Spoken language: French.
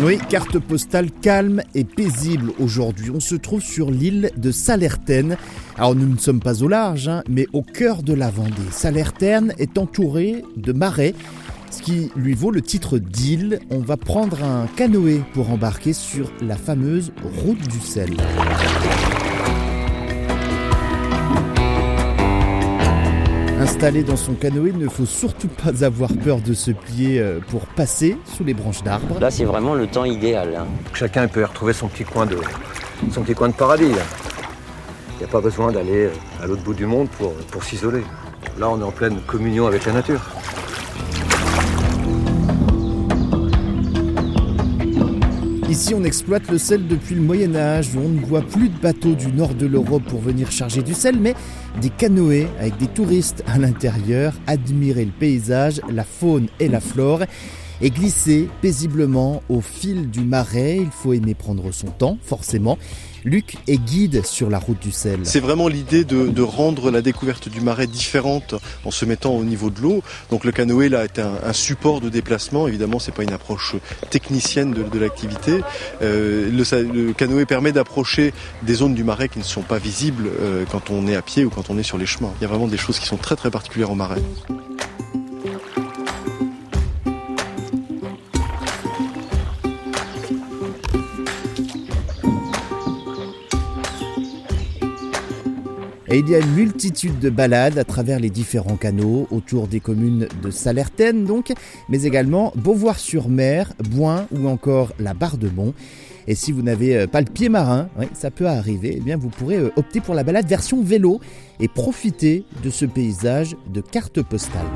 Oui, carte postale calme et paisible aujourd'hui. On se trouve sur l'île de Salertaine. Alors nous ne sommes pas au large, hein, mais au cœur de la Vendée. Salertaine est entourée de marais, ce qui lui vaut le titre d'île. On va prendre un canoë pour embarquer sur la fameuse route du sel. Installé dans son canoë, il ne faut surtout pas avoir peur de se plier euh, pour passer sous les branches d'arbres. Là, c'est vraiment le temps idéal. hein. Chacun peut retrouver son petit coin de, son petit coin de paradis. là. Il n'y a pas besoin d'aller euh, à l'autre bout du monde pour, pour s'isoler. Là, on est en pleine communion avec la nature. Ici, on exploite le sel depuis le Moyen Âge. On ne voit plus de bateaux du nord de l'Europe pour venir charger du sel, mais des canoës avec des touristes à l'intérieur, admirer le paysage, la faune et la flore. Et glisser paisiblement au fil du marais, il faut aimer prendre son temps, forcément. Luc est guide sur la route du sel. C'est vraiment l'idée de, rendre la découverte du marais différente en se mettant au niveau de l'eau. Donc le canoë là est un, support de déplacement. Évidemment, c'est pas une approche technicienne de, l'activité. Euh, le canoë permet d'approcher des zones du marais qui ne sont pas visibles euh, quand on est à pied ou quand on est sur les chemins. Il y a vraiment des choses qui sont très très particulières au marais. Et il y a une multitude de balades à travers les différents canaux autour des communes de Salertaine donc, mais également Beauvoir-sur-Mer, Boin ou encore la Barre de. Et si vous n'avez euh, pas le pied marin, ça peut arriver, eh bien vous pourrez euh, opter pour la balade version vélo et profiter de ce paysage de carte postale.